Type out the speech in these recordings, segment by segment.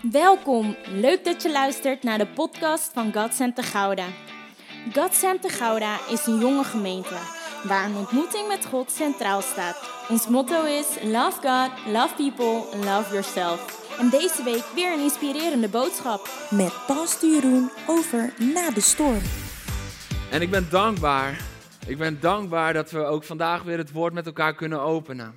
Welkom, leuk dat je luistert naar de podcast van God Center Gouda. God Center Gouda is een jonge gemeente waar een ontmoeting met God centraal staat. Ons motto is Love God, Love People, Love Yourself. En deze week weer een inspirerende boodschap. met Pastor Jeroen over Na de Storm. En ik ben dankbaar. Ik ben dankbaar dat we ook vandaag weer het woord met elkaar kunnen openen.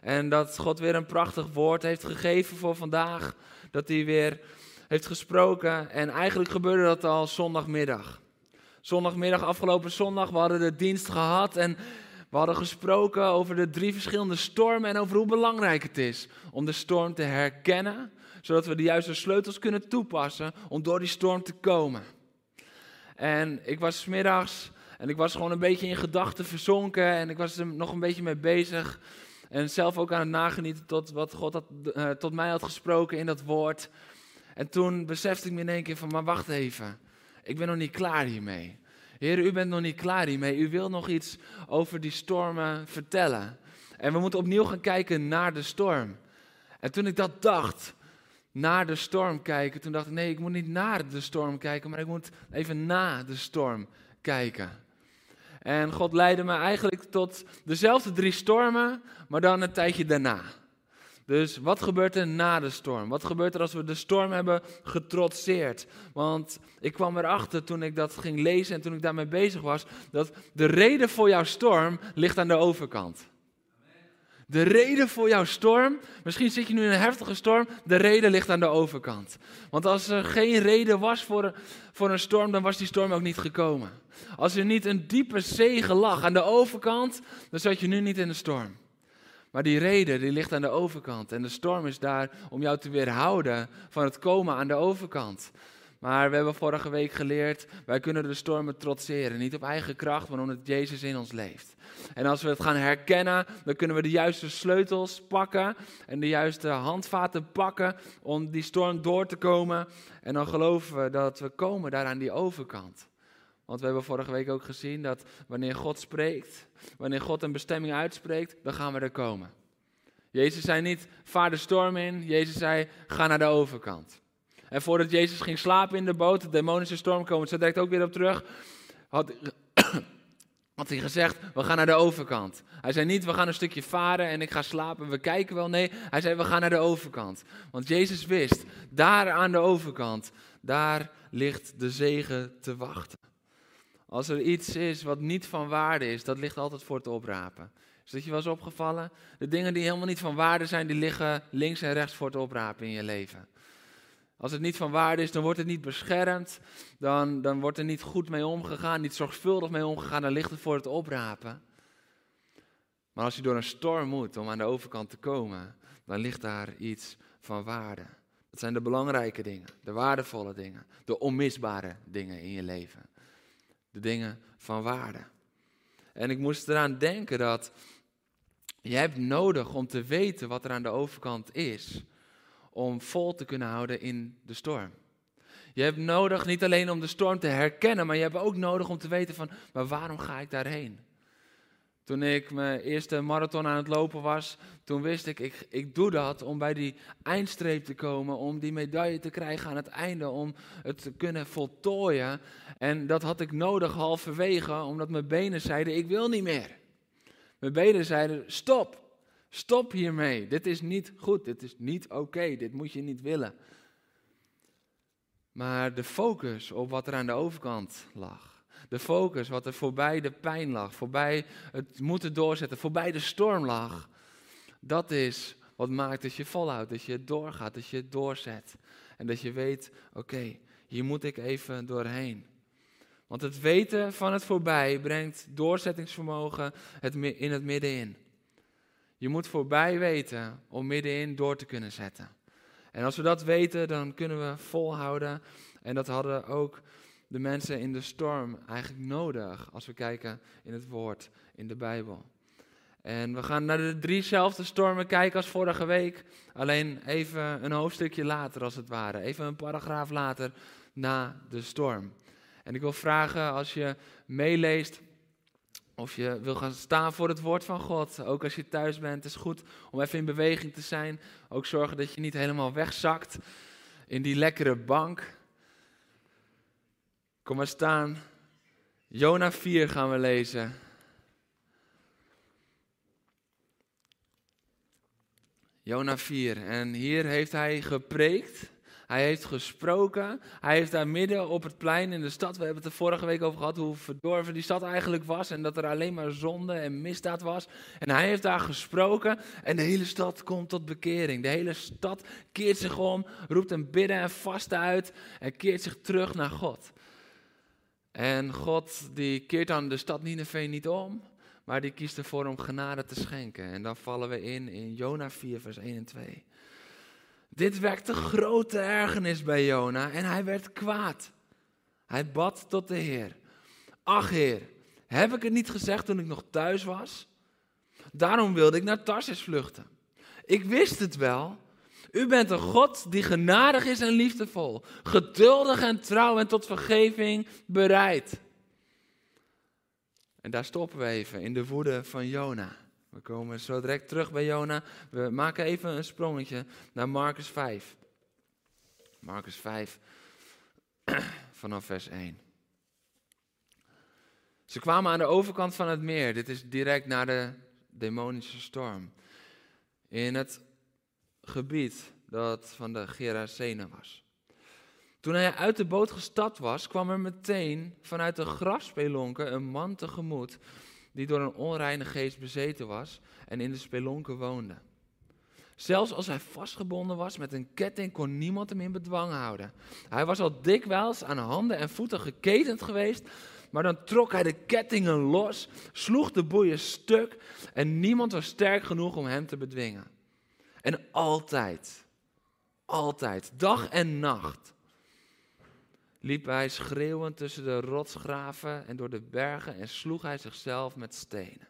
En dat God weer een prachtig woord heeft gegeven voor vandaag. Dat hij weer heeft gesproken. En eigenlijk gebeurde dat al zondagmiddag. Zondagmiddag, afgelopen zondag, we hadden de dienst gehad. En we hadden gesproken over de drie verschillende stormen. En over hoe belangrijk het is om de storm te herkennen. Zodat we de juiste sleutels kunnen toepassen om door die storm te komen. En ik was middags en ik was gewoon een beetje in gedachten verzonken en ik was er nog een beetje mee bezig. En zelf ook aan het nagenieten tot wat God had, eh, tot mij had gesproken in dat woord. En toen besefte ik me in één keer van, maar wacht even, ik ben nog niet klaar hiermee. Heer, u bent nog niet klaar hiermee. U wil nog iets over die stormen vertellen. En we moeten opnieuw gaan kijken naar de storm. En toen ik dat dacht, naar de storm kijken. Toen dacht ik, nee, ik moet niet naar de storm kijken, maar ik moet even na de storm kijken. En God leidde me eigenlijk tot dezelfde drie stormen, maar dan een tijdje daarna. Dus wat gebeurt er na de storm? Wat gebeurt er als we de storm hebben getrotseerd? Want ik kwam erachter toen ik dat ging lezen en toen ik daarmee bezig was, dat de reden voor jouw storm ligt aan de overkant. De reden voor jouw storm, misschien zit je nu in een heftige storm, de reden ligt aan de overkant. Want als er geen reden was voor een, voor een storm, dan was die storm ook niet gekomen. Als er niet een diepe zegen lag aan de overkant, dan zat je nu niet in de storm. Maar die reden, die ligt aan de overkant. En de storm is daar om jou te weerhouden van het komen aan de overkant. Maar we hebben vorige week geleerd, wij kunnen de stormen trotseren. Niet op eigen kracht, maar omdat Jezus in ons leeft. En als we het gaan herkennen, dan kunnen we de juiste sleutels pakken en de juiste handvaten pakken om die storm door te komen. En dan geloven we dat we komen daar aan die overkant. Want we hebben vorige week ook gezien dat wanneer God spreekt, wanneer God een bestemming uitspreekt, dan gaan we er komen. Jezus zei niet, vaar de storm in. Jezus zei, ga naar de overkant. En voordat Jezus ging slapen in de boot, de demonische storm komen, ze direct ook weer op terug, had, had hij gezegd, we gaan naar de overkant. Hij zei niet, we gaan een stukje varen en ik ga slapen, we kijken wel. Nee, hij zei, we gaan naar de overkant. Want Jezus wist, daar aan de overkant, daar ligt de zegen te wachten. Als er iets is wat niet van waarde is, dat ligt altijd voor te oprapen. Is dat je wel eens opgevallen? De dingen die helemaal niet van waarde zijn, die liggen links en rechts voor te oprapen in je leven. Als het niet van waarde is, dan wordt het niet beschermd. Dan, dan wordt er niet goed mee omgegaan, niet zorgvuldig mee omgegaan. Dan ligt het voor het oprapen. Maar als je door een storm moet om aan de overkant te komen, dan ligt daar iets van waarde. Dat zijn de belangrijke dingen, de waardevolle dingen, de onmisbare dingen in je leven. De dingen van waarde. En ik moest eraan denken dat je hebt nodig om te weten wat er aan de overkant is om vol te kunnen houden in de storm. Je hebt nodig niet alleen om de storm te herkennen, maar je hebt ook nodig om te weten van, maar waarom ga ik daarheen? Toen ik mijn eerste marathon aan het lopen was, toen wist ik, ik, ik doe dat om bij die eindstreep te komen, om die medaille te krijgen aan het einde, om het te kunnen voltooien. En dat had ik nodig halverwege, omdat mijn benen zeiden, ik wil niet meer. Mijn benen zeiden, stop, Stop hiermee. Dit is niet goed. Dit is niet oké. Dit moet je niet willen. Maar de focus op wat er aan de overkant lag. De focus wat er voorbij de pijn lag. Voorbij het moeten doorzetten. Voorbij de storm lag. Dat is wat maakt dat je volhoudt. Dat je doorgaat. Dat je doorzet. En dat je weet: oké, hier moet ik even doorheen. Want het weten van het voorbij brengt doorzettingsvermogen in het middenin. Je moet voorbij weten om middenin door te kunnen zetten. En als we dat weten, dan kunnen we volhouden. En dat hadden ook de mensen in de storm eigenlijk nodig als we kijken in het woord, in de Bijbel. En we gaan naar de driezelfde stormen kijken als vorige week. Alleen even een hoofdstukje later als het ware. Even een paragraaf later na de storm. En ik wil vragen als je meeleest of je wil gaan staan voor het woord van God. Ook als je thuis bent. Het is goed om even in beweging te zijn. Ook zorgen dat je niet helemaal wegzakt. in die lekkere bank. Kom maar staan. Jona 4 gaan we lezen. Jona 4. En hier heeft hij gepreekt. Hij heeft gesproken. Hij heeft daar midden op het plein in de stad. We hebben het er vorige week over gehad hoe verdorven die stad eigenlijk was. En dat er alleen maar zonde en misdaad was. En hij heeft daar gesproken. En de hele stad komt tot bekering. De hele stad keert zich om, roept een bidden en vasten uit. En keert zich terug naar God. En God die keert dan de stad Nineveh niet om. Maar die kiest ervoor om genade te schenken. En dan vallen we in in Jona 4, vers 1 en 2. Dit wekte grote ergernis bij Jona en hij werd kwaad. Hij bad tot de Heer. Ach Heer, heb ik het niet gezegd toen ik nog thuis was? Daarom wilde ik naar Tarsis vluchten. Ik wist het wel. U bent een God die genadig is en liefdevol, geduldig en trouw en tot vergeving bereid. En daar stoppen we even in de woede van Jona. We komen zo direct terug bij Jona. We maken even een sprongetje naar Marcus 5. Marcus 5, vanaf vers 1. Ze kwamen aan de overkant van het meer. Dit is direct na de demonische storm. In het gebied dat van de Gerasene was. Toen hij uit de boot gestapt was, kwam er meteen vanuit de grafspelonken een man tegemoet die door een onreine geest bezeten was en in de spelonken woonde. Zelfs als hij vastgebonden was met een ketting, kon niemand hem in bedwang houden. Hij was al dikwijls aan handen en voeten geketend geweest, maar dan trok hij de kettingen los, sloeg de boeien stuk en niemand was sterk genoeg om hem te bedwingen. En altijd, altijd, dag en nacht, liep hij schreeuwend tussen de rotsgraven en door de bergen en sloeg hij zichzelf met stenen.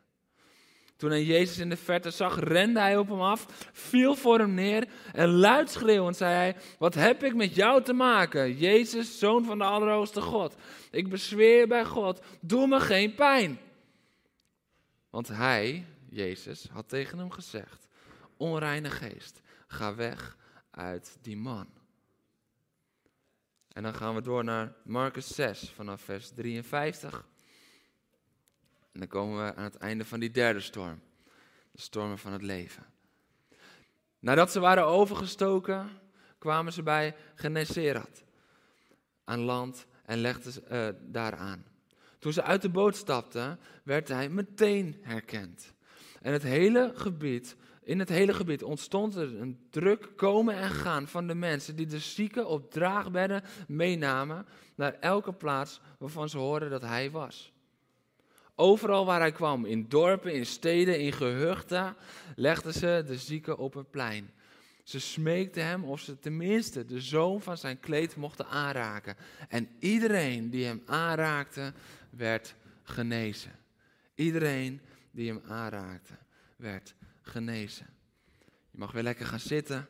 Toen hij Jezus in de verte zag, rende hij op hem af, viel voor hem neer en luid schreeuwend zei hij, wat heb ik met jou te maken, Jezus, zoon van de Allerhoogste God? Ik bezweer bij God, doe me geen pijn. Want hij, Jezus, had tegen hem gezegd, onreine geest, ga weg uit die man. En dan gaan we door naar Marcus 6 vanaf vers 53. En dan komen we aan het einde van die derde storm. De stormen van het leven. Nadat ze waren overgestoken, kwamen ze bij Geneserat aan land en legden ze uh, daar aan. Toen ze uit de boot stapten, werd hij meteen herkend. En het hele gebied in het hele gebied ontstond er een druk komen en gaan van de mensen die de zieken op draagbedden meenamen naar elke plaats waarvan ze hoorden dat hij was. Overal waar hij kwam, in dorpen, in steden, in gehuchten, legden ze de zieken op het plein. Ze smeekten hem of ze tenminste de zoom van zijn kleed mochten aanraken. En iedereen die hem aanraakte, werd genezen. Iedereen die hem aanraakte, werd genezen. Je mag weer lekker gaan zitten.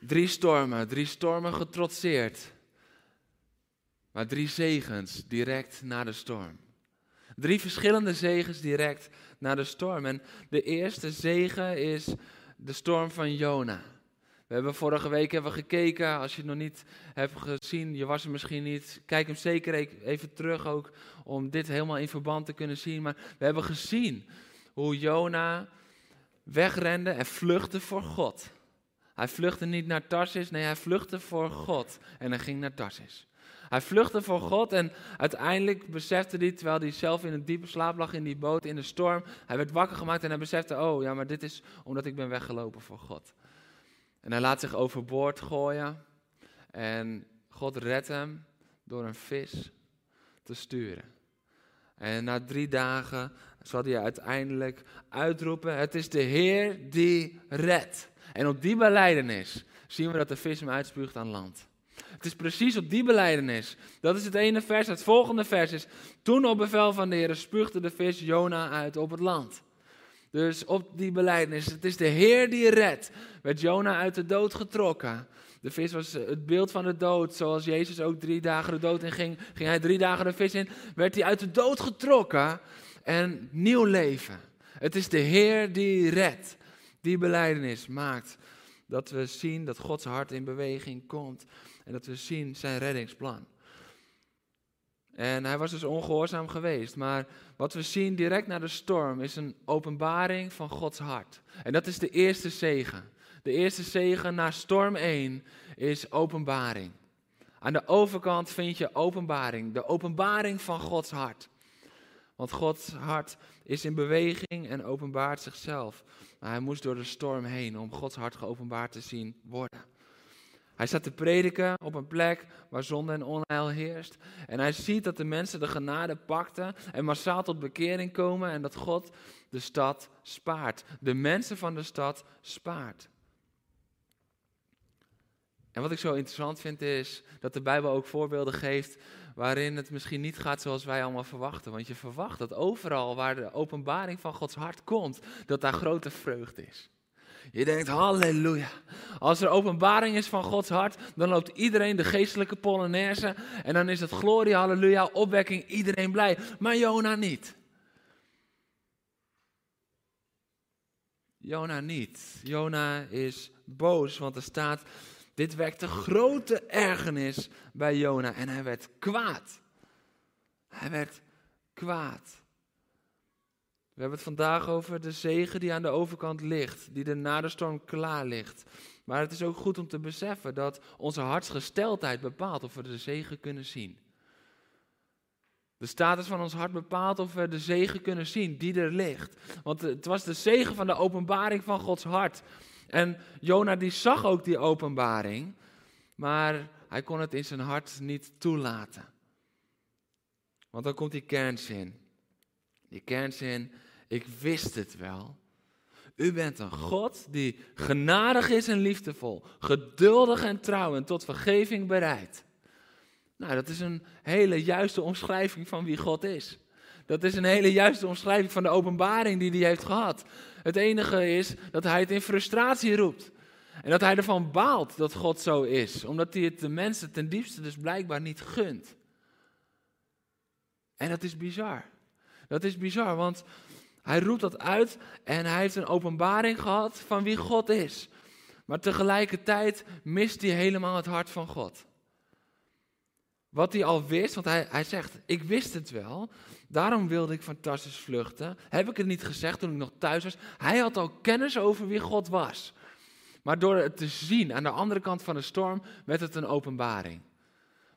Drie stormen, drie stormen getrotseerd. Maar drie zegens direct na de storm. Drie verschillende zegens direct na de storm. En de eerste zegen is de storm van Jona. We hebben vorige week hebben gekeken, als je het nog niet hebt gezien, je was er misschien niet, kijk hem zeker e- even terug ook om dit helemaal in verband te kunnen zien. Maar we hebben gezien hoe Jona wegrende en vluchtte voor God. Hij vluchtte niet naar Tarsis, nee, hij vluchtte voor God en hij ging naar Tarsis. Hij vluchtte voor God en uiteindelijk besefte hij, terwijl hij zelf in een diepe slaap lag in die boot in de storm, hij werd wakker gemaakt en hij besefte, oh ja, maar dit is omdat ik ben weggelopen voor God. En hij laat zich overboord gooien. En God redt hem door een vis te sturen. En na drie dagen zal hij uiteindelijk uitroepen: Het is de Heer die redt. En op die beleidenis zien we dat de vis hem uitspuugt aan land. Het is precies op die beleidenis. Dat is het ene vers. Het volgende vers is: Toen op bevel van de Heer spuugde de vis Jona uit op het land. Dus op die belijdenis, het is de Heer die redt, werd Jona uit de dood getrokken. De vis was het beeld van de dood, zoals Jezus ook drie dagen de dood in ging, ging hij drie dagen de vis in, werd hij uit de dood getrokken en nieuw leven. Het is de Heer die redt. Die beleidenis maakt dat we zien dat Gods hart in beweging komt en dat we zien zijn reddingsplan. En hij was dus ongehoorzaam geweest. Maar wat we zien direct na de storm is een openbaring van Gods hart. En dat is de eerste zegen. De eerste zegen na storm 1 is openbaring. Aan de overkant vind je openbaring, de openbaring van Gods hart. Want Gods hart is in beweging en openbaart zichzelf. Maar hij moest door de storm heen om Gods hart geopenbaard te zien worden. Hij staat te prediken op een plek waar zonde en onheil heerst. En hij ziet dat de mensen de genade pakten en massaal tot bekering komen en dat God de stad spaart. De mensen van de stad spaart. En wat ik zo interessant vind is dat de Bijbel ook voorbeelden geeft waarin het misschien niet gaat zoals wij allemaal verwachten. Want je verwacht dat overal waar de openbaring van Gods hart komt, dat daar grote vreugde is. Je denkt, halleluja. Als er openbaring is van Gods hart, dan loopt iedereen de geestelijke polonaise. En dan is het glorie, halleluja, opwekking, iedereen blij. Maar Jona niet. Jona niet. Jona is boos, want er staat, dit wekte grote ergernis bij Jona en hij werd kwaad. Hij werd kwaad. We hebben het vandaag over de zegen die aan de overkant ligt, die er na de storm klaar ligt. Maar het is ook goed om te beseffen dat onze hartsgesteldheid bepaalt of we de zegen kunnen zien. De status van ons hart bepaalt of we de zegen kunnen zien die er ligt. Want het was de zegen van de openbaring van Gods hart. En Jona die zag ook die openbaring, maar hij kon het in zijn hart niet toelaten. Want dan komt die kernzin. Die kernzin, ik wist het wel. U bent een God die genadig is en liefdevol, geduldig en trouw en tot vergeving bereid. Nou, dat is een hele juiste omschrijving van wie God is. Dat is een hele juiste omschrijving van de openbaring die hij heeft gehad. Het enige is dat hij het in frustratie roept. En dat hij ervan baalt dat God zo is, omdat hij het de mensen ten diepste dus blijkbaar niet gunt. En dat is bizar. Dat is bizar, want hij roept dat uit en hij heeft een openbaring gehad van wie God is. Maar tegelijkertijd mist hij helemaal het hart van God. Wat hij al wist, want hij, hij zegt, ik wist het wel, daarom wilde ik fantastisch vluchten. Heb ik het niet gezegd toen ik nog thuis was? Hij had al kennis over wie God was. Maar door het te zien aan de andere kant van de storm, werd het een openbaring.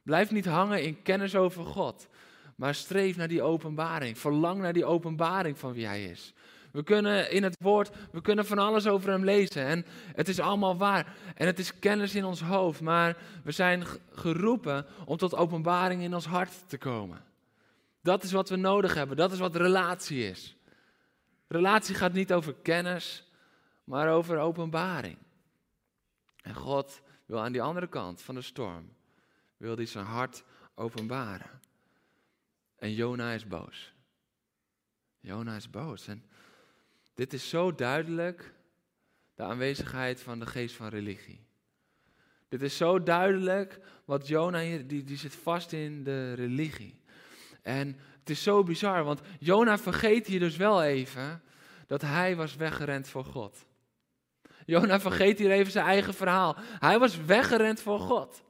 Blijf niet hangen in kennis over God. Maar streef naar die openbaring. Verlang naar die openbaring van wie hij is. We kunnen in het woord, we kunnen van alles over hem lezen. En het is allemaal waar. En het is kennis in ons hoofd. Maar we zijn geroepen om tot openbaring in ons hart te komen. Dat is wat we nodig hebben. Dat is wat relatie is. Relatie gaat niet over kennis, maar over openbaring. En God wil aan die andere kant van de storm, wil hij zijn hart openbaren. En Jona is boos. Jona is boos. En dit is zo duidelijk de aanwezigheid van de geest van religie. Dit is zo duidelijk wat Jona hier, die, die zit vast in de religie. En het is zo bizar, want Jona vergeet hier dus wel even dat hij was weggerend voor God. Jona vergeet hier even zijn eigen verhaal. Hij was weggerend voor God.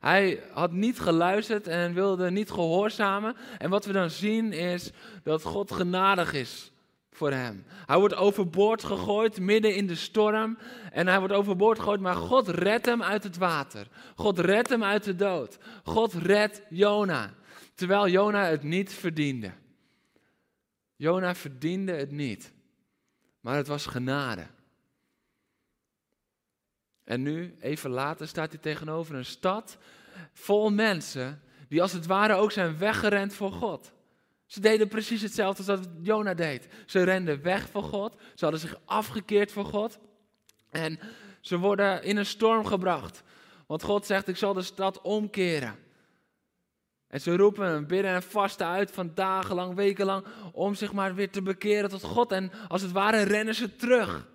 Hij had niet geluisterd en wilde niet gehoorzamen. En wat we dan zien is dat God genadig is voor hem. Hij wordt overboord gegooid midden in de storm. En hij wordt overboord gegooid, maar God redt hem uit het water. God redt hem uit de dood. God redt Jona. Terwijl Jona het niet verdiende. Jona verdiende het niet. Maar het was genade. En nu, even later, staat hij tegenover een stad vol mensen die als het ware ook zijn weggerend voor God. Ze deden precies hetzelfde als dat Jona deed. Ze renden weg voor God, ze hadden zich afgekeerd voor God en ze worden in een storm gebracht. Want God zegt, ik zal de stad omkeren. En ze roepen en bidden en vasten uit van dagenlang, wekenlang, om zich maar weer te bekeren tot God. En als het ware rennen ze terug.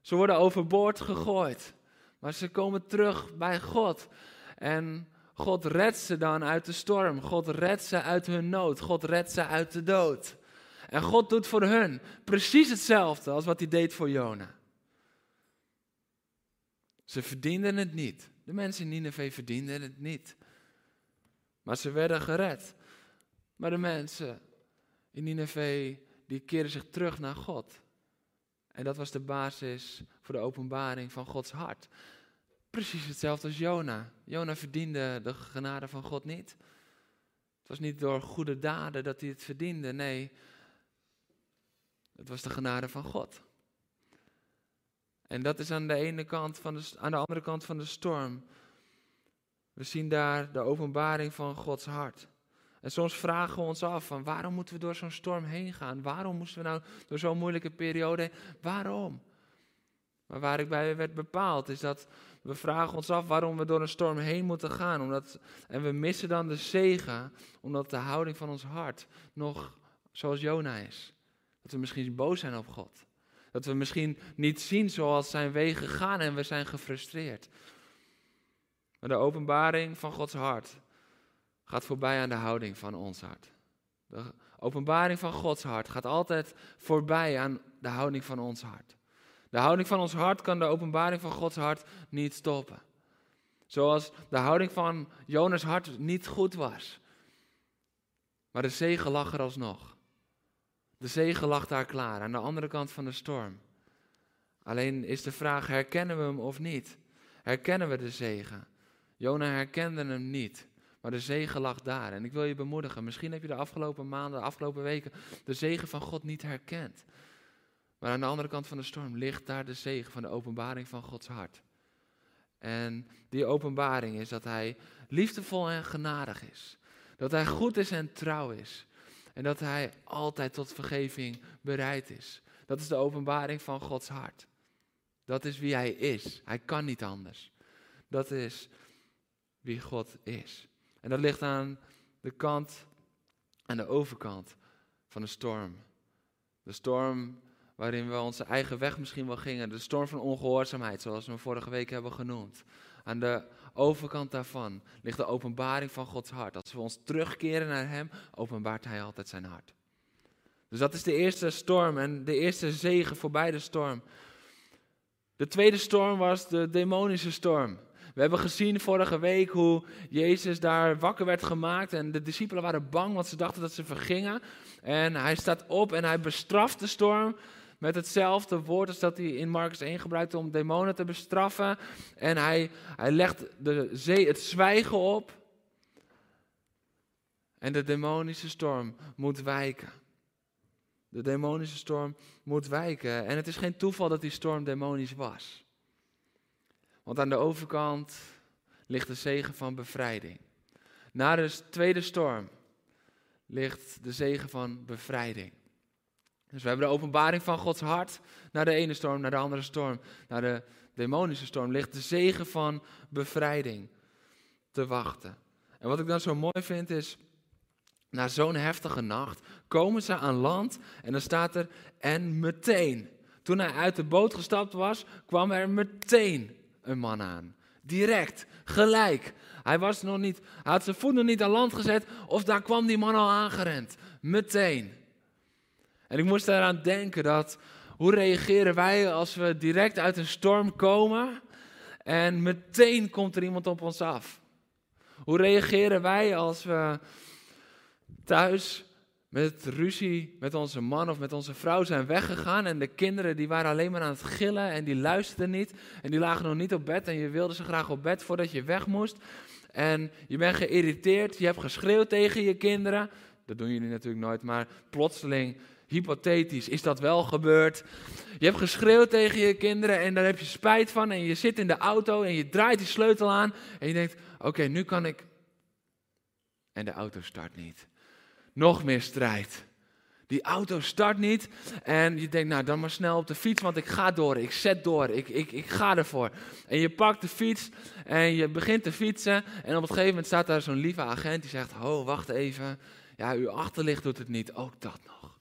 Ze worden overboord gegooid. Maar ze komen terug bij God. En God redt ze dan uit de storm. God redt ze uit hun nood. God redt ze uit de dood. En God doet voor hun precies hetzelfde als wat hij deed voor Jona. Ze verdienden het niet. De mensen in Nineveh verdienden het niet. Maar ze werden gered. Maar de mensen in Nineveh, die keren zich terug naar God. En dat was de basis voor de openbaring van Gods hart. Precies hetzelfde als Jona. Jona verdiende de genade van God niet. Het was niet door goede daden dat hij het verdiende. Nee, het was de genade van God. En dat is aan de ene kant van de, aan de andere kant van de storm. We zien daar de openbaring van Gods hart. En soms vragen we ons af van waarom moeten we door zo'n storm heen gaan? Waarom moesten we nou door zo'n moeilijke periode? Waarom? Maar waar ik bij werd bepaald is dat we vragen ons af waarom we door een storm heen moeten gaan. Omdat, en we missen dan de zegen, omdat de houding van ons hart nog zoals Jona is. Dat we misschien boos zijn op God. Dat we misschien niet zien zoals zijn wegen gaan en we zijn gefrustreerd. Maar de openbaring van Gods hart gaat voorbij aan de houding van ons hart. De openbaring van Gods hart gaat altijd voorbij aan de houding van ons hart. De houding van ons hart kan de openbaring van Gods hart niet stoppen. Zoals de houding van Jonas hart niet goed was. Maar de zegen lag er alsnog. De zegen lag daar klaar, aan de andere kant van de storm. Alleen is de vraag, herkennen we hem of niet? Herkennen we de zegen? Jona herkende hem niet, maar de zegen lag daar. En ik wil je bemoedigen, misschien heb je de afgelopen maanden, de afgelopen weken de zegen van God niet herkend. Maar aan de andere kant van de storm ligt daar de zegen van de openbaring van Gods hart. En die openbaring is dat Hij liefdevol en genadig is. Dat Hij goed is en trouw is. En dat Hij altijd tot vergeving bereid is. Dat is de openbaring van Gods hart. Dat is wie Hij is. Hij kan niet anders. Dat is wie God is. En dat ligt aan de kant, aan de overkant van de storm. De storm waarin we onze eigen weg misschien wel gingen. De storm van ongehoorzaamheid, zoals we vorige week hebben genoemd. Aan de overkant daarvan ligt de openbaring van Gods hart. Als we ons terugkeren naar Hem, openbaart Hij altijd zijn hart. Dus dat is de eerste storm en de eerste zegen voorbij de storm. De tweede storm was de demonische storm. We hebben gezien vorige week hoe Jezus daar wakker werd gemaakt en de discipelen waren bang, want ze dachten dat ze vergingen. En hij staat op en hij bestraft de storm met hetzelfde woord als dat hij in Marcus 1 gebruikte om demonen te bestraffen. En hij, hij legt de zee het zwijgen op. En de demonische storm moet wijken. De demonische storm moet wijken. En het is geen toeval dat die storm demonisch was. Want aan de overkant ligt de zegen van bevrijding. Na de tweede storm ligt de zegen van bevrijding. Dus we hebben de openbaring van Gods hart naar de ene storm, naar de andere storm, naar de demonische storm. Ligt de zegen van bevrijding te wachten. En wat ik dan zo mooi vind is, na zo'n heftige nacht komen ze aan land en dan staat er en meteen. Toen hij uit de boot gestapt was, kwam er meteen een man aan. Direct, gelijk. Hij, was nog niet, had zijn voet nog niet aan land gezet of daar kwam die man al aangerend. Meteen. En ik moest eraan denken dat, hoe reageren wij als we direct uit een storm komen en meteen komt er iemand op ons af? Hoe reageren wij als we thuis met ruzie met onze man of met onze vrouw zijn weggegaan en de kinderen die waren alleen maar aan het gillen en die luisterden niet en die lagen nog niet op bed en je wilde ze graag op bed voordat je weg moest en je bent geïrriteerd, je hebt geschreeuwd tegen je kinderen, dat doen jullie natuurlijk nooit, maar plotseling hypothetisch, is dat wel gebeurd? Je hebt geschreeuwd tegen je kinderen en daar heb je spijt van. En je zit in de auto en je draait die sleutel aan. En je denkt, oké, nu kan ik. En de auto start niet. Nog meer strijd. Die auto start niet. En je denkt, nou dan maar snel op de fiets, want ik ga door. Ik zet door. Ik, ik, ik ga ervoor. En je pakt de fiets en je begint te fietsen. En op een gegeven moment staat daar zo'n lieve agent die zegt, oh, wacht even. Ja, uw achterlicht doet het niet. Ook dat nog.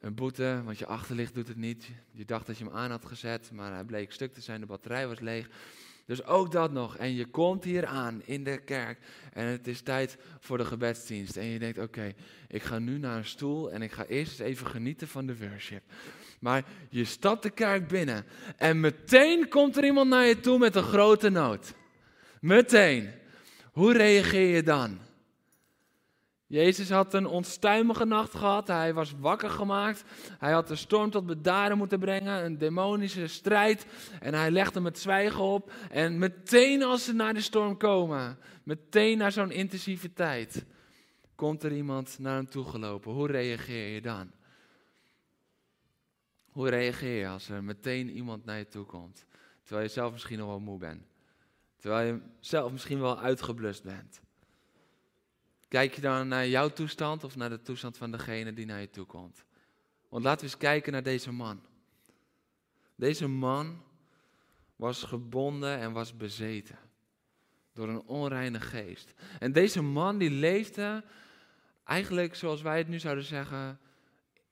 Een boete, want je achterlicht doet het niet. Je dacht dat je hem aan had gezet, maar hij bleek stuk te zijn, de batterij was leeg. Dus ook dat nog. En je komt hier aan in de kerk en het is tijd voor de gebedsdienst. En je denkt, oké, ik ga nu naar een stoel en ik ga eerst even genieten van de worship. Maar je stapt de kerk binnen en meteen komt er iemand naar je toe met een grote nood. Meteen. Hoe reageer je dan? Jezus had een onstuimige nacht gehad. Hij was wakker gemaakt. Hij had de storm tot bedaren moeten brengen. Een demonische strijd. En hij legde met zwijgen op. En meteen als ze naar de storm komen. Meteen naar zo'n intensieve tijd. Komt er iemand naar hem toe gelopen. Hoe reageer je dan? Hoe reageer je als er meteen iemand naar je toe komt? Terwijl je zelf misschien nog wel moe bent. Terwijl je zelf misschien wel uitgeblust bent. Kijk je dan naar jouw toestand of naar de toestand van degene die naar je toe komt? Want laten we eens kijken naar deze man. Deze man was gebonden en was bezeten door een onreine geest. En deze man die leefde eigenlijk zoals wij het nu zouden zeggen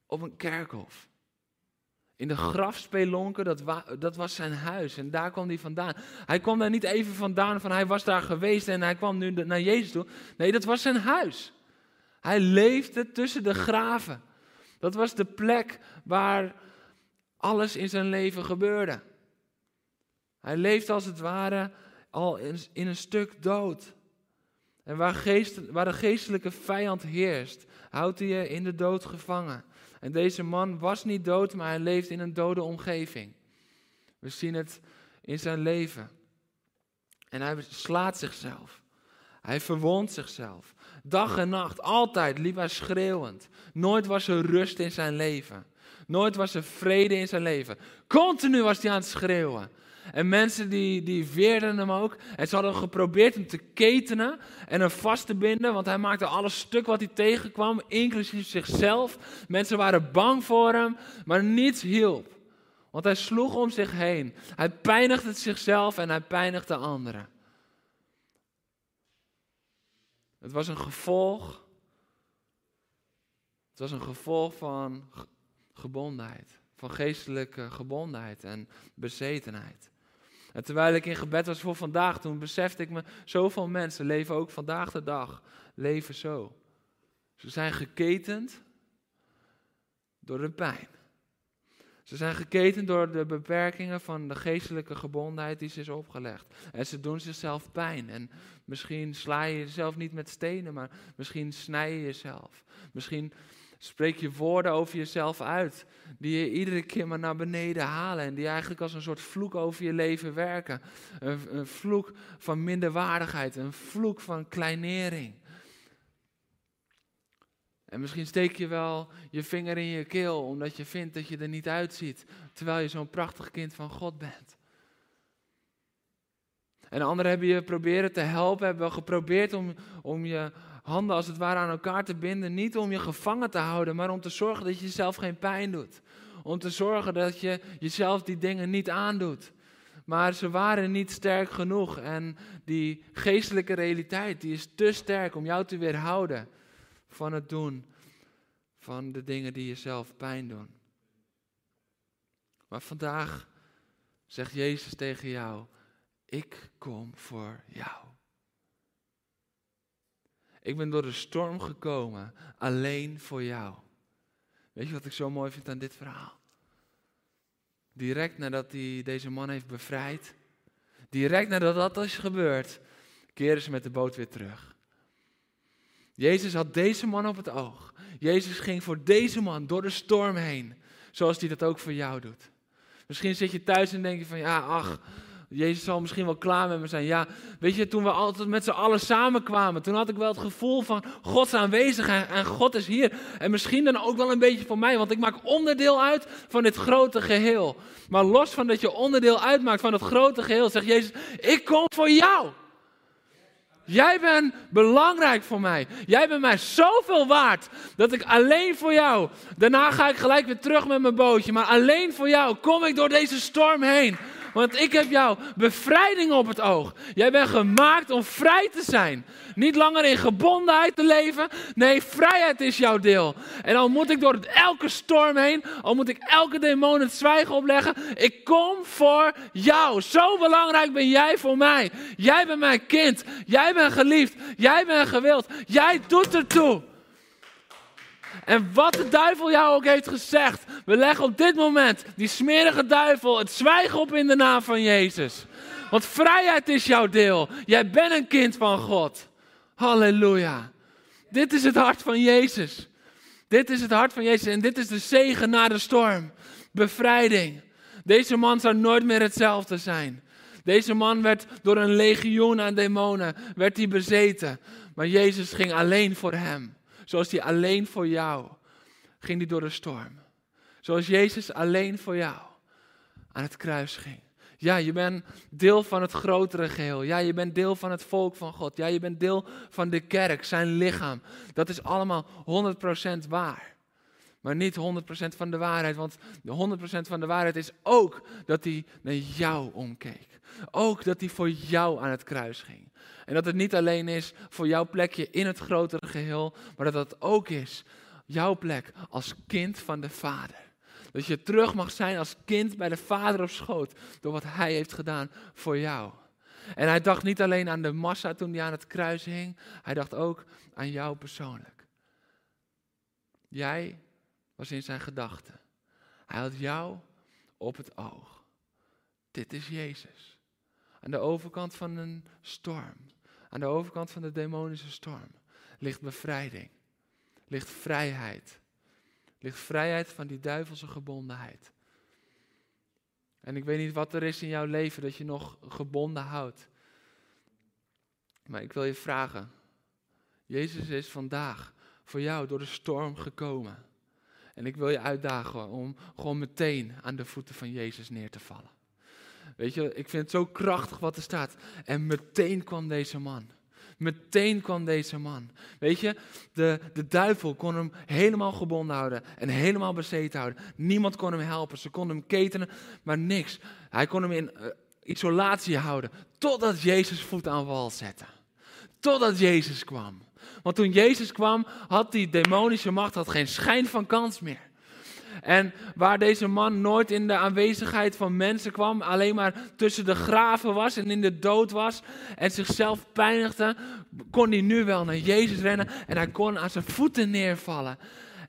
op een kerkhof. In de grafspelonken, dat, dat was zijn huis en daar kwam hij vandaan. Hij kwam daar niet even vandaan van hij was daar geweest en hij kwam nu naar Jezus toe. Nee, dat was zijn huis. Hij leefde tussen de graven. Dat was de plek waar alles in zijn leven gebeurde. Hij leefde als het ware al in, in een stuk dood. En waar, waar de geestelijke vijand heerst, houdt hij je in de dood gevangen. En deze man was niet dood, maar hij leeft in een dode omgeving. We zien het in zijn leven. En hij slaat zichzelf. Hij verwondt zichzelf. Dag en nacht, altijd liep hij schreeuwend. Nooit was er rust in zijn leven. Nooit was er vrede in zijn leven. Continu was hij aan het schreeuwen. En mensen die, die veerden hem ook. En ze hadden geprobeerd hem te ketenen en hem vast te binden. Want hij maakte alles stuk wat hij tegenkwam, inclusief zichzelf. Mensen waren bang voor hem, maar niets hielp. Want hij sloeg om zich heen. Hij pijnigde zichzelf en hij pijnigde anderen. Het was een gevolg. Het was een gevolg van gebondenheid. Van geestelijke gebondenheid en bezetenheid. En terwijl ik in gebed was voor vandaag, toen besefte ik me, zoveel mensen leven ook vandaag de dag, leven zo. Ze zijn geketend door de pijn. Ze zijn geketend door de beperkingen van de geestelijke gebondenheid die ze is opgelegd. En ze doen zichzelf pijn. En misschien sla je jezelf niet met stenen, maar misschien snij je jezelf. Misschien Spreek je woorden over jezelf uit, die je iedere keer maar naar beneden halen en die eigenlijk als een soort vloek over je leven werken. Een, vloek van minderwaardigheid, een vloek van kleinering. En misschien steek je wel je vinger in je keel omdat je vindt dat je er niet uitziet, terwijl je zo'n prachtig kind van God bent. En anderen hebben je proberen te helpen, hebben geprobeerd om, om je handen als het ware aan elkaar te binden. Niet om je gevangen te houden, maar om te zorgen dat je jezelf geen pijn doet. Om te zorgen dat je jezelf die dingen niet aandoet. Maar ze waren niet sterk genoeg. En die geestelijke realiteit die is te sterk om jou te weerhouden van het doen van de dingen die jezelf pijn doen. Maar vandaag zegt Jezus tegen jou: Ik kom voor jou. Ik ben door de storm gekomen, alleen voor jou. Weet je wat ik zo mooi vind aan dit verhaal? Direct nadat hij deze man heeft bevrijd, direct nadat dat is gebeurd, keren ze met de boot weer terug. Jezus had deze man op het oog. Jezus ging voor deze man door de storm heen, zoals hij dat ook voor jou doet. Misschien zit je thuis en denk je van ja, ach, Jezus zal misschien wel klaar met me zijn. Ja, weet je, toen we altijd met z'n allen samenkwamen, toen had ik wel het gevoel van Gods aanwezigheid en God is hier. En misschien dan ook wel een beetje voor mij, want ik maak onderdeel uit van dit grote geheel. Maar los van dat je onderdeel uitmaakt van het grote geheel, zegt Jezus, ik kom voor jou. Jij bent belangrijk voor mij. Jij bent mij zoveel waard dat ik alleen voor jou. Daarna ga ik gelijk weer terug met mijn bootje. Maar alleen voor jou kom ik door deze storm heen Want ik heb jou bevrijding op het oog. Jij bent gemaakt om vrij te zijn. Niet langer in gebondenheid te leven. Nee, vrijheid is jouw deel. En al moet ik door elke storm heen, al moet ik elke demon het zwijgen opleggen. Ik kom voor jou. Zo belangrijk ben jij voor mij. Jij bent mijn kind. Jij bent geliefd. Jij bent gewild. Jij doet ertoe. En wat de duivel jou ook heeft gezegd, we leggen op dit moment die smerige duivel het zwijgen op in de naam van Jezus. Want vrijheid is jouw deel. Jij bent een kind van God. Halleluja. Dit is het hart van Jezus. Dit is het hart van Jezus en dit is de zegen na de storm. Bevrijding. Deze man zou nooit meer hetzelfde zijn. Deze man werd door een legioen aan demonen werd hij bezeten. Maar Jezus ging alleen voor hem. Zoals hij alleen voor jou ging hij door de storm. Zoals Jezus alleen voor jou aan het kruis ging. Ja, je bent deel van het grotere geheel. Ja, je bent deel van het volk van God. Ja, je bent deel van de kerk, zijn lichaam. Dat is allemaal 100% waar. Maar niet 100% van de waarheid, want de 100% van de waarheid is ook dat hij naar jou omkeek. Ook dat hij voor jou aan het kruis ging. En dat het niet alleen is voor jouw plekje in het grotere geheel, maar dat het ook is jouw plek als kind van de Vader. Dat je terug mag zijn als kind bij de Vader op schoot door wat Hij heeft gedaan voor jou. En hij dacht niet alleen aan de massa toen hij aan het kruis hing, hij dacht ook aan jou persoonlijk. Jij was in zijn gedachten. Hij had jou op het oog. Dit is Jezus. Aan de overkant van een storm, aan de overkant van de demonische storm, ligt bevrijding, ligt vrijheid, ligt vrijheid van die duivelse gebondenheid. En ik weet niet wat er is in jouw leven dat je nog gebonden houdt. Maar ik wil je vragen. Jezus is vandaag voor jou door de storm gekomen. En ik wil je uitdagen om gewoon meteen aan de voeten van Jezus neer te vallen. Weet je, ik vind het zo krachtig wat er staat. En meteen kwam deze man. Meteen kwam deze man. Weet je, de, de duivel kon hem helemaal gebonden houden en helemaal bezeten houden. Niemand kon hem helpen. Ze konden hem ketenen, maar niks. Hij kon hem in uh, isolatie houden totdat Jezus voet aan wal zette. Totdat Jezus kwam. Want toen Jezus kwam, had die demonische macht had geen schijn van kans meer. En waar deze man nooit in de aanwezigheid van mensen kwam, alleen maar tussen de graven was en in de dood was en zichzelf pijnigde, kon hij nu wel naar Jezus rennen en hij kon aan zijn voeten neervallen.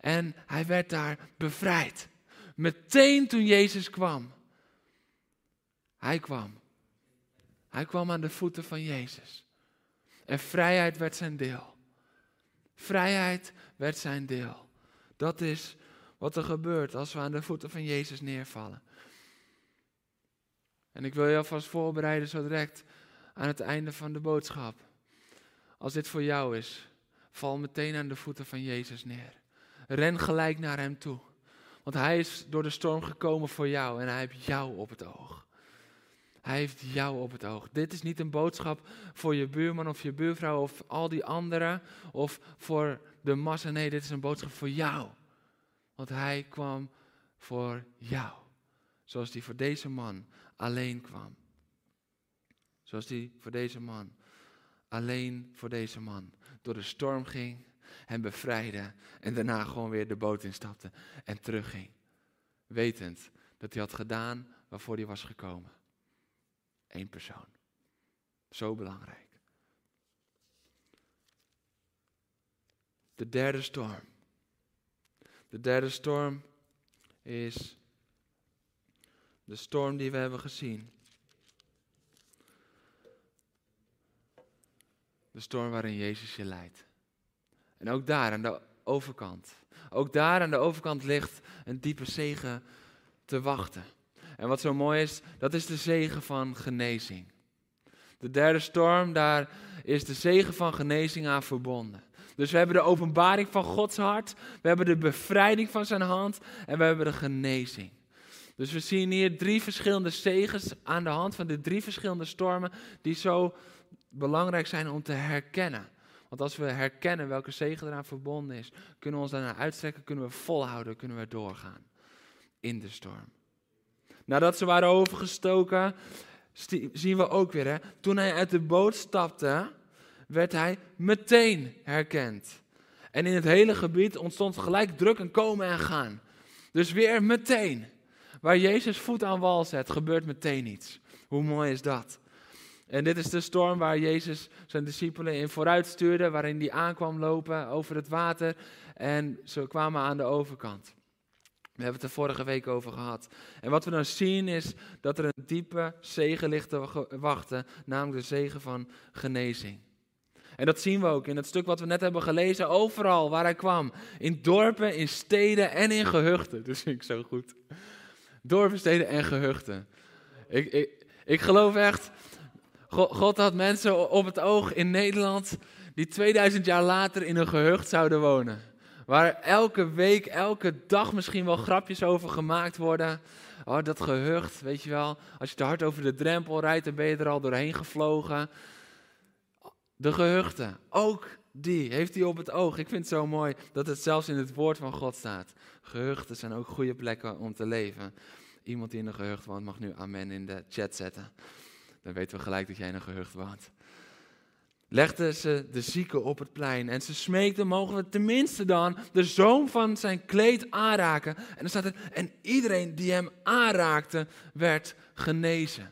En hij werd daar bevrijd. Meteen toen Jezus kwam. Hij kwam. Hij kwam aan de voeten van Jezus. En vrijheid werd zijn deel. Vrijheid werd zijn deel. Dat is wat er gebeurt als we aan de voeten van Jezus neervallen. En ik wil je alvast voorbereiden zo direct aan het einde van de boodschap. Als dit voor jou is, val meteen aan de voeten van Jezus neer. Ren gelijk naar Hem toe. Want Hij is door de storm gekomen voor jou en Hij heeft jou op het oog. Hij heeft jou op het oog. Dit is niet een boodschap voor je buurman of je buurvrouw of al die anderen of voor de massa. Nee, dit is een boodschap voor jou. Want hij kwam voor jou. Zoals hij voor deze man alleen kwam. Zoals hij voor deze man alleen voor deze man door de storm ging, hem bevrijdde en daarna gewoon weer de boot instapte en terugging. Wetend dat hij had gedaan waarvoor hij was gekomen. Eén persoon. Zo belangrijk. De derde storm. De derde storm is de storm die we hebben gezien. De storm waarin Jezus je leidt. En ook daar aan de overkant. Ook daar aan de overkant ligt een diepe zegen te wachten. En wat zo mooi is, dat is de zegen van genezing. De derde storm, daar is de zegen van genezing aan verbonden. Dus we hebben de openbaring van Gods hart, we hebben de bevrijding van zijn hand en we hebben de genezing. Dus we zien hier drie verschillende zegens aan de hand van de drie verschillende stormen die zo belangrijk zijn om te herkennen. Want als we herkennen welke zegen eraan verbonden is, kunnen we ons daarna uitstrekken, kunnen we volhouden, kunnen we doorgaan in de storm. Nadat ze waren overgestoken, zien we ook weer, hè, toen hij uit de boot stapte, werd hij meteen herkend. En in het hele gebied ontstond gelijk druk en komen en gaan. Dus weer meteen. Waar Jezus voet aan wal zet, gebeurt meteen iets. Hoe mooi is dat? En dit is de storm waar Jezus zijn discipelen in vooruit stuurde, waarin hij aankwam lopen over het water. En ze kwamen aan de overkant. We hebben het er vorige week over gehad. En wat we dan zien is dat er een diepe zegen ligt te wa- wachten, namelijk de zegen van genezing. En dat zien we ook in het stuk wat we net hebben gelezen, overal waar hij kwam. In dorpen, in steden en in gehuchten. Vind ik zo goed. Dorpen, steden en gehuchten. Ik, ik, ik geloof echt, God had mensen op het oog in Nederland die 2000 jaar later in een gehucht zouden wonen. Waar elke week, elke dag misschien wel grapjes over gemaakt worden. Oh, dat gehucht, weet je wel. Als je te hard over de drempel rijdt, dan ben je er al doorheen gevlogen. De gehuchten, ook die heeft hij op het oog. Ik vind het zo mooi dat het zelfs in het woord van God staat. Gehuchten zijn ook goede plekken om te leven. Iemand die in een gehucht woont mag nu amen in de chat zetten. Dan weten we gelijk dat jij in een gehucht woont. Legden ze de zieke op het plein en ze smeekten, mogen we tenminste dan de zoom van zijn kleed aanraken. En dan staat er, en iedereen die hem aanraakte, werd genezen.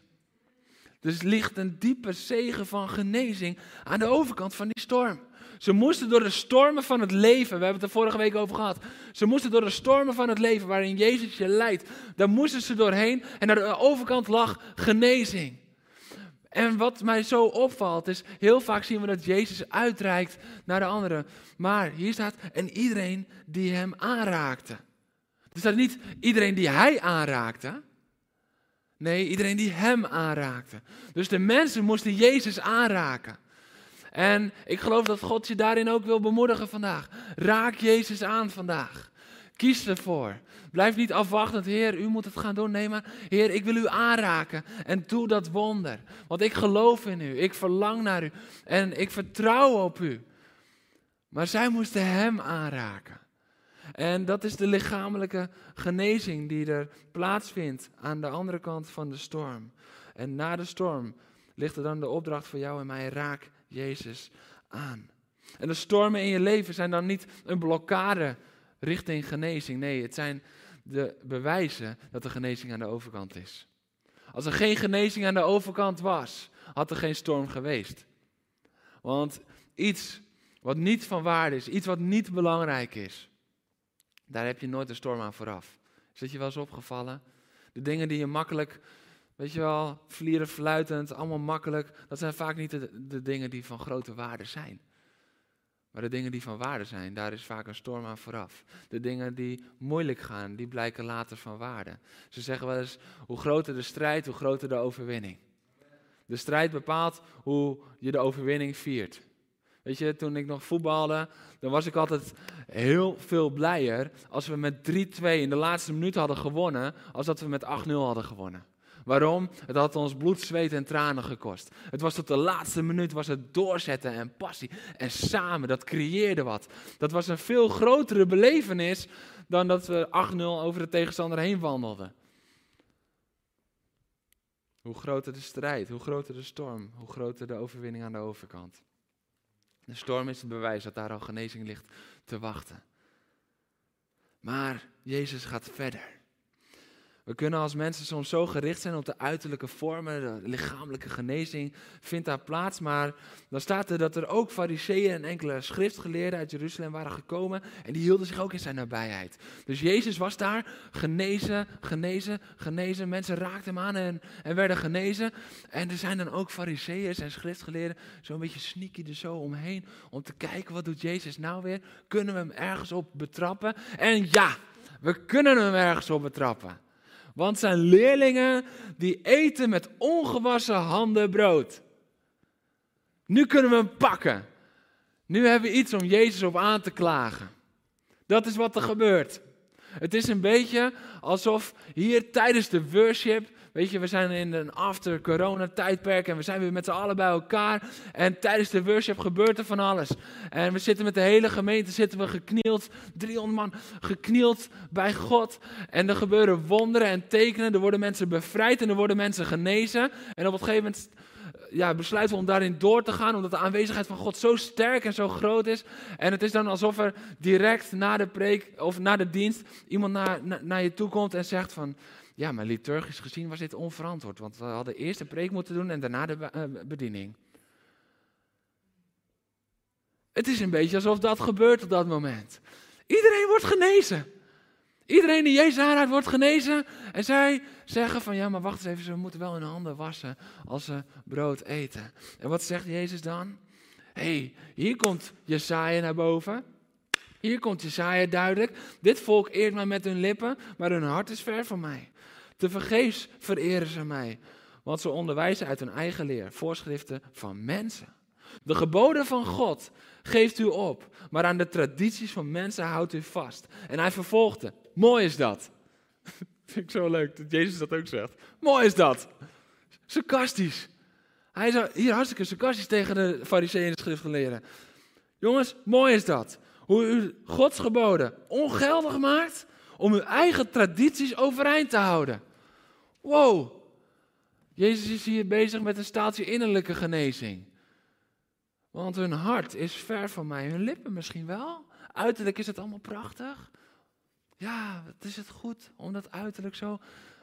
Dus ligt een diepe zegen van genezing aan de overkant van die storm. Ze moesten door de stormen van het leven, we hebben het er vorige week over gehad. Ze moesten door de stormen van het leven waarin Jezus je leidt. Daar moesten ze doorheen en aan de overkant lag genezing. En wat mij zo opvalt is, heel vaak zien we dat Jezus uitreikt naar de anderen. Maar hier staat, en iedereen die hem aanraakte. Er staat niet iedereen die hij aanraakte. Nee, iedereen die hem aanraakte. Dus de mensen moesten Jezus aanraken. En ik geloof dat God je daarin ook wil bemoedigen vandaag. Raak Jezus aan vandaag. Kies ervoor. Blijf niet afwachtend, Heer, u moet het gaan doen. Nee, maar Heer, ik wil u aanraken en doe dat wonder. Want ik geloof in u, ik verlang naar u en ik vertrouw op u. Maar zij moesten hem aanraken. En dat is de lichamelijke genezing die er plaatsvindt aan de andere kant van de storm. En na de storm ligt er dan de opdracht voor jou en mij, raak Jezus aan. En de stormen in je leven zijn dan niet een blokkade richting genezing. Nee, het zijn de bewijzen dat de genezing aan de overkant is. Als er geen genezing aan de overkant was, had er geen storm geweest. Want iets wat niet van waarde is, iets wat niet belangrijk is, daar heb je nooit een storm aan vooraf. Is dat je wel eens opgevallen? De dingen die je makkelijk, weet je wel, vlieren fluitend, allemaal makkelijk, dat zijn vaak niet de, de dingen die van grote waarde zijn. Maar de dingen die van waarde zijn, daar is vaak een storm aan vooraf. De dingen die moeilijk gaan, die blijken later van waarde. Ze zeggen wel eens, hoe groter de strijd, hoe groter de overwinning. De strijd bepaalt hoe je de overwinning viert. Weet je, toen ik nog voetbalde, dan was ik altijd heel veel blijer als we met 3-2 in de laatste minuut hadden gewonnen, als dat we met 8-0 hadden gewonnen. Waarom? Het had ons bloed, zweet en tranen gekost. Het was tot de laatste minuut was het doorzetten en passie. En samen, dat creëerde wat. Dat was een veel grotere belevenis dan dat we 8-0 over de tegenstander heen wandelden. Hoe groter de strijd, hoe groter de storm, hoe groter de overwinning aan de overkant. De storm is het bewijs dat daar al genezing ligt te wachten. Maar Jezus gaat verder. We kunnen als mensen soms zo gericht zijn op de uiterlijke vormen, de lichamelijke genezing vindt daar plaats, maar dan staat er dat er ook fariseeën en enkele schriftgeleerden uit Jeruzalem waren gekomen en die hielden zich ook in zijn nabijheid. Dus Jezus was daar, genezen, genezen, genezen, mensen raakten hem aan en, en werden genezen. En er zijn dan ook fariseeën en schriftgeleerden zo'n beetje sneaky er zo omheen om te kijken wat doet Jezus nou weer, kunnen we hem ergens op betrappen? En ja, we kunnen hem ergens op betrappen. Want zijn leerlingen die eten met ongewassen handen brood. Nu kunnen we hem pakken. Nu hebben we iets om Jezus op aan te klagen. Dat is wat er gebeurt. Het is een beetje alsof hier tijdens de worship, weet je, we zijn in een after corona tijdperk en we zijn weer met z'n allen bij elkaar. En tijdens de worship gebeurt er van alles. En we zitten met de hele gemeente, zitten we geknield, 300 man geknield bij God. En er gebeuren wonderen en tekenen, er worden mensen bevrijd en er worden mensen genezen. En op een gegeven moment ja, besluiten we om daarin door te gaan, omdat de aanwezigheid van God zo sterk en zo groot is. En het is dan alsof er direct na de preek of na de dienst iemand naar, naar, je toe komt en zegt van, ja, maar liturgisch gezien was dit onverantwoord, want we hadden eerst de preek moeten doen en daarna de eh, bediening. Het is een beetje alsof dat gebeurt op dat moment. Iedereen wordt genezen. Iedereen die Jezus aanraakt wordt genezen. En zij zeggen van ja, maar wacht eens even, ze moeten wel hun handen wassen als ze brood eten. En wat zegt Jezus dan? Hé, hey, hier komt Jesaja naar boven. Hier komt Jesaja duidelijk. Dit volk eert mij met hun lippen, maar hun hart is ver van mij. Te vergeefs vereren ze mij, want ze onderwijzen uit hun eigen leer, voorschriften van mensen. De geboden van God geeft u op, maar aan de tradities van mensen houdt u vast. En hij vervolgde. Mooi is dat. Vind ik zo leuk dat Jezus dat ook zegt. Mooi is dat. Sarcastisch. Hij is hier hartstikke sarcastisch tegen de fariseeën en de schriftgeleerden. Jongens, mooi is dat. Hoe u Gods geboden ongeldig maakt om uw eigen tradities overeind te houden. Wow. Jezus is hier bezig met een staaltje innerlijke genezing. Want hun hart is ver van mij, hun lippen misschien wel. Uiterlijk is het allemaal prachtig. Ja, het is het goed om dat uiterlijk zo.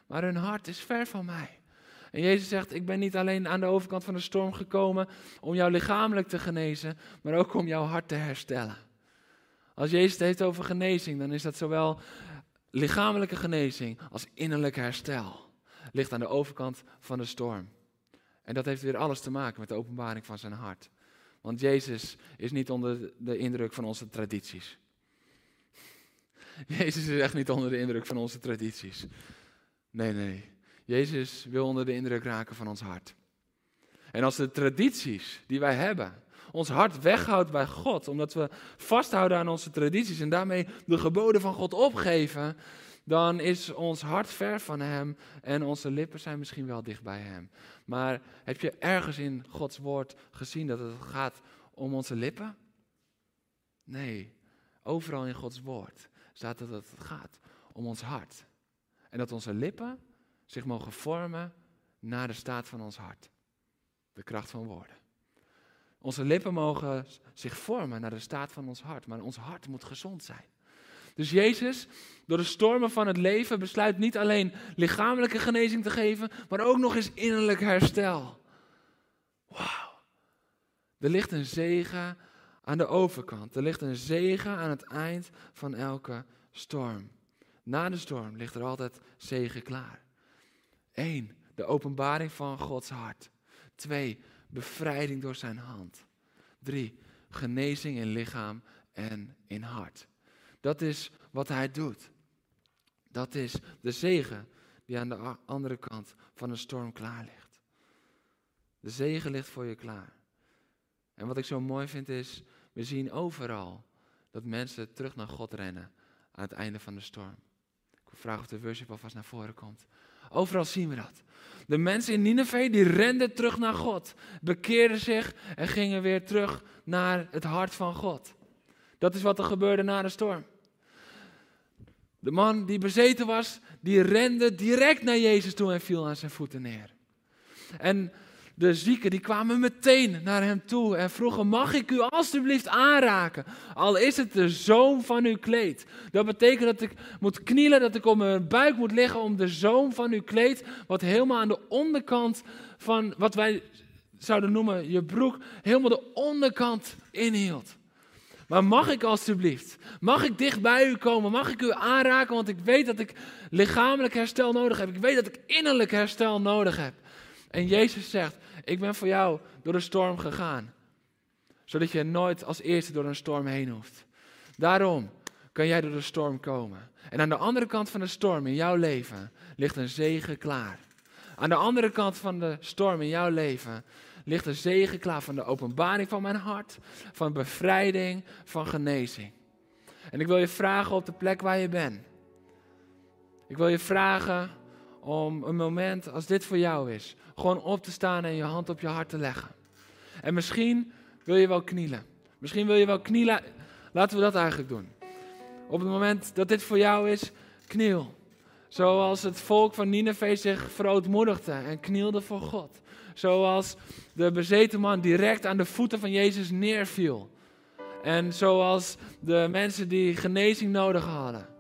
Maar hun hart is ver van mij. En Jezus zegt: Ik ben niet alleen aan de overkant van de storm gekomen om jou lichamelijk te genezen, maar ook om jouw hart te herstellen. Als Jezus het heeft over genezing, dan is dat zowel lichamelijke genezing als innerlijk herstel. Ligt aan de overkant van de storm. En dat heeft weer alles te maken met de openbaring van zijn hart. Want Jezus is niet onder de indruk van onze tradities. Jezus is echt niet onder de indruk van onze tradities. Nee, nee. Jezus wil onder de indruk raken van ons hart. En als de tradities die wij hebben ons hart weghoudt bij God, omdat we vasthouden aan onze tradities en daarmee de geboden van God opgeven, dan is ons hart ver van Hem en onze lippen zijn misschien wel dicht bij Hem. Maar heb je ergens in Gods woord gezien dat het gaat om onze lippen? Nee, overal in Gods woord staat dat het gaat om ons hart. En dat onze lippen zich mogen vormen naar de staat van ons hart. De kracht van woorden. Onze lippen mogen zich vormen naar de staat van ons hart, maar ons hart moet gezond zijn. Dus Jezus, door de stormen van het leven, besluit niet alleen lichamelijke genezing te geven, maar ook nog eens innerlijk herstel. Wauw. Er ligt een zegen aan de overkant. Er ligt een zegen aan het eind van elke storm. Na de storm ligt er altijd zegen klaar. Eén, de openbaring van Gods hart. Twee, bevrijding door zijn hand. Drie, genezing in lichaam en in hart. Dat is wat hij doet. Dat is de zegen die aan de andere kant van de storm klaar ligt. De zegen ligt voor je klaar. En wat ik zo mooi vind is, we zien overal dat mensen terug naar God rennen aan het einde van de storm. Ik vragen of de worship alvast naar voren komt. Overal zien we dat. De mensen in Nineveh die renden terug naar God, bekeerden zich en gingen weer terug naar het hart van God. Dat is wat er gebeurde na de storm. De man die bezeten was, die rende direct naar Jezus toe en viel aan zijn voeten neer. En de zieken die kwamen meteen naar hem toe en vroegen: Mag ik u alstublieft aanraken? Al is het de zoom van uw kleed. Dat betekent dat ik moet knielen, dat ik op mijn buik moet liggen om de zoom van uw kleed, wat helemaal aan de onderkant van wat wij zouden noemen je broek, helemaal de onderkant inhield. Maar mag ik alstublieft? Mag ik dicht bij u komen? Mag ik u aanraken? Want ik weet dat ik lichamelijk herstel nodig heb. Ik weet dat ik innerlijk herstel nodig heb. En Jezus zegt: Ik ben voor jou door de storm gegaan. Zodat je nooit als eerste door een storm heen hoeft. Daarom kan jij door de storm komen. En aan de andere kant van de storm in jouw leven ligt een zegen klaar. Aan de andere kant van de storm in jouw leven ligt een zegen klaar van de openbaring van mijn hart, van bevrijding, van genezing. En ik wil je vragen op de plek waar je bent. Ik wil je vragen om een moment als dit voor jou is, gewoon op te staan en je hand op je hart te leggen. En misschien wil je wel knielen. Misschien wil je wel knielen. Laten we dat eigenlijk doen. Op het moment dat dit voor jou is, kniel. Zoals het volk van Nineveh zich verootmoedigde en knielde voor God. Zoals de bezeten man direct aan de voeten van Jezus neerviel. En zoals de mensen die genezing nodig hadden.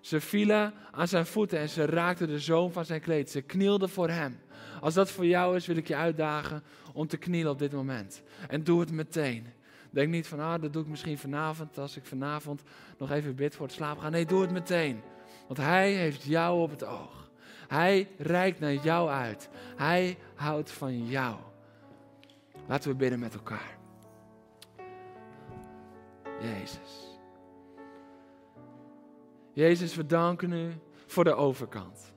Ze vielen aan zijn voeten en ze raakten de zoom van zijn kleed. Ze knielden voor hem. Als dat voor jou is, wil ik je uitdagen om te knielen op dit moment. En doe het meteen. Denk niet van, ah, dat doe ik misschien vanavond, als ik vanavond nog even bid voor het slapen gaan. Nee, doe het meteen. Want hij heeft jou op het oog. Hij reikt naar jou uit. Hij houdt van jou. Laten we bidden met elkaar. Jezus. Jezus, we danken u voor de overkant.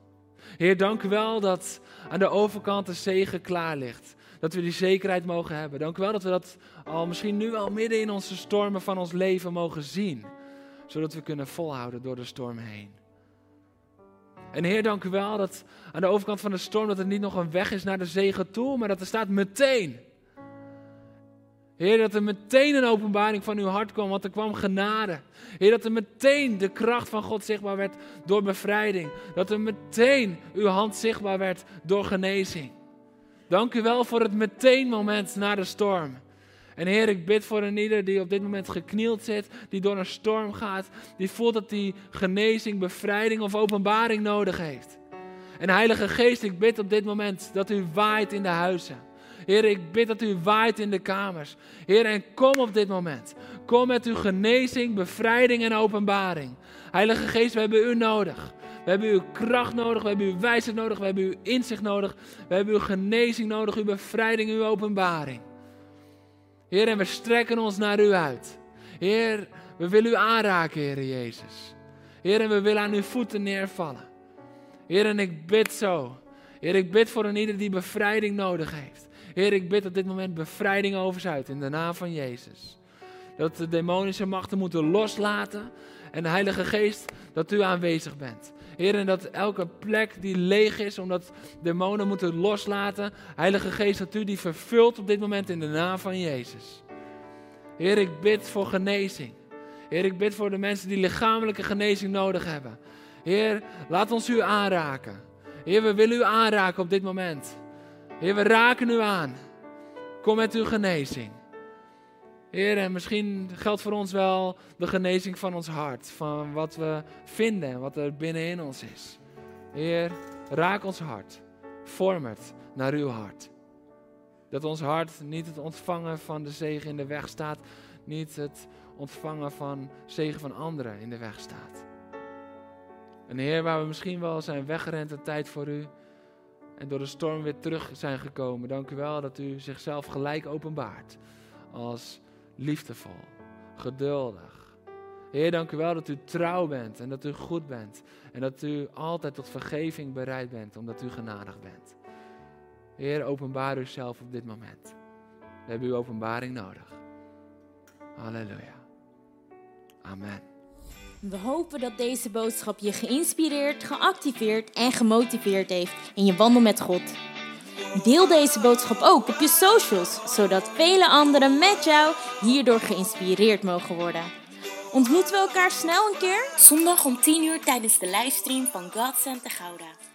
Heer, dank u wel dat aan de overkant de zegen klaar ligt. Dat we die zekerheid mogen hebben. Dank u wel dat we dat al misschien nu al midden in onze stormen van ons leven mogen zien. Zodat we kunnen volhouden door de storm heen. En Heer, dank u wel dat aan de overkant van de storm dat er niet nog een weg is naar de zegen toe, maar dat er staat meteen. Heer, dat er meteen een openbaring van uw hart kwam, want er kwam genade. Heer, dat er meteen de kracht van God zichtbaar werd door bevrijding. Dat er meteen uw hand zichtbaar werd door genezing. Dank u wel voor het meteen moment na de storm. En Heer, ik bid voor een ieder die op dit moment geknield zit, die door een storm gaat, die voelt dat hij genezing, bevrijding of openbaring nodig heeft. En Heilige Geest, ik bid op dit moment dat u waait in de huizen. Heer, ik bid dat u waait in de kamers. Heer, en kom op dit moment. Kom met uw genezing, bevrijding en openbaring. Heilige Geest, we hebben u nodig. We hebben uw kracht nodig, we hebben uw wijsheid nodig, we hebben uw inzicht nodig. We hebben uw genezing nodig, uw bevrijding, uw openbaring. Heer, en we strekken ons naar u uit. Heer, we willen u aanraken, Heer Jezus. Heer, en we willen aan uw voeten neervallen. Heer, en ik bid zo. Heer, ik bid voor een ieder die bevrijding nodig heeft. Heer, ik bid op dit moment bevrijding overzuit in de naam van Jezus. Dat de demonische machten moeten loslaten. En de Heilige Geest, dat u aanwezig bent. Heer, en dat elke plek die leeg is, omdat demonen moeten loslaten. Heilige Geest, dat u die vervult op dit moment in de naam van Jezus. Heer, ik bid voor genezing. Heer, ik bid voor de mensen die lichamelijke genezing nodig hebben. Heer, laat ons u aanraken. Heer, we willen u aanraken op dit moment. Heer, we raken u aan. Kom met uw genezing. Heer, en misschien geldt voor ons wel de genezing van ons hart. Van wat we vinden en wat er binnenin ons is. Heer, raak ons hart. Vorm het naar uw hart. Dat ons hart niet het ontvangen van de zegen in de weg staat. Niet het ontvangen van zegen van anderen in de weg staat. En Heer, waar we misschien wel zijn weggerend een tijd voor u en door de storm weer terug zijn gekomen. Dank u wel dat u zichzelf gelijk openbaart als liefdevol, geduldig. Heer, dank u wel dat u trouw bent en dat u goed bent. En dat u altijd tot vergeving bereid bent, omdat u genadig bent. Heer, openbaar uzelf op dit moment. We hebben uw openbaring nodig. Halleluja. Amen. We hopen dat deze boodschap je geïnspireerd, geactiveerd en gemotiveerd heeft in je wandel met God. Deel deze boodschap ook op je socials, zodat vele anderen met jou hierdoor geïnspireerd mogen worden. Ontmoeten we elkaar snel een keer? Zondag om 10 uur tijdens de livestream van God Santa Gouda.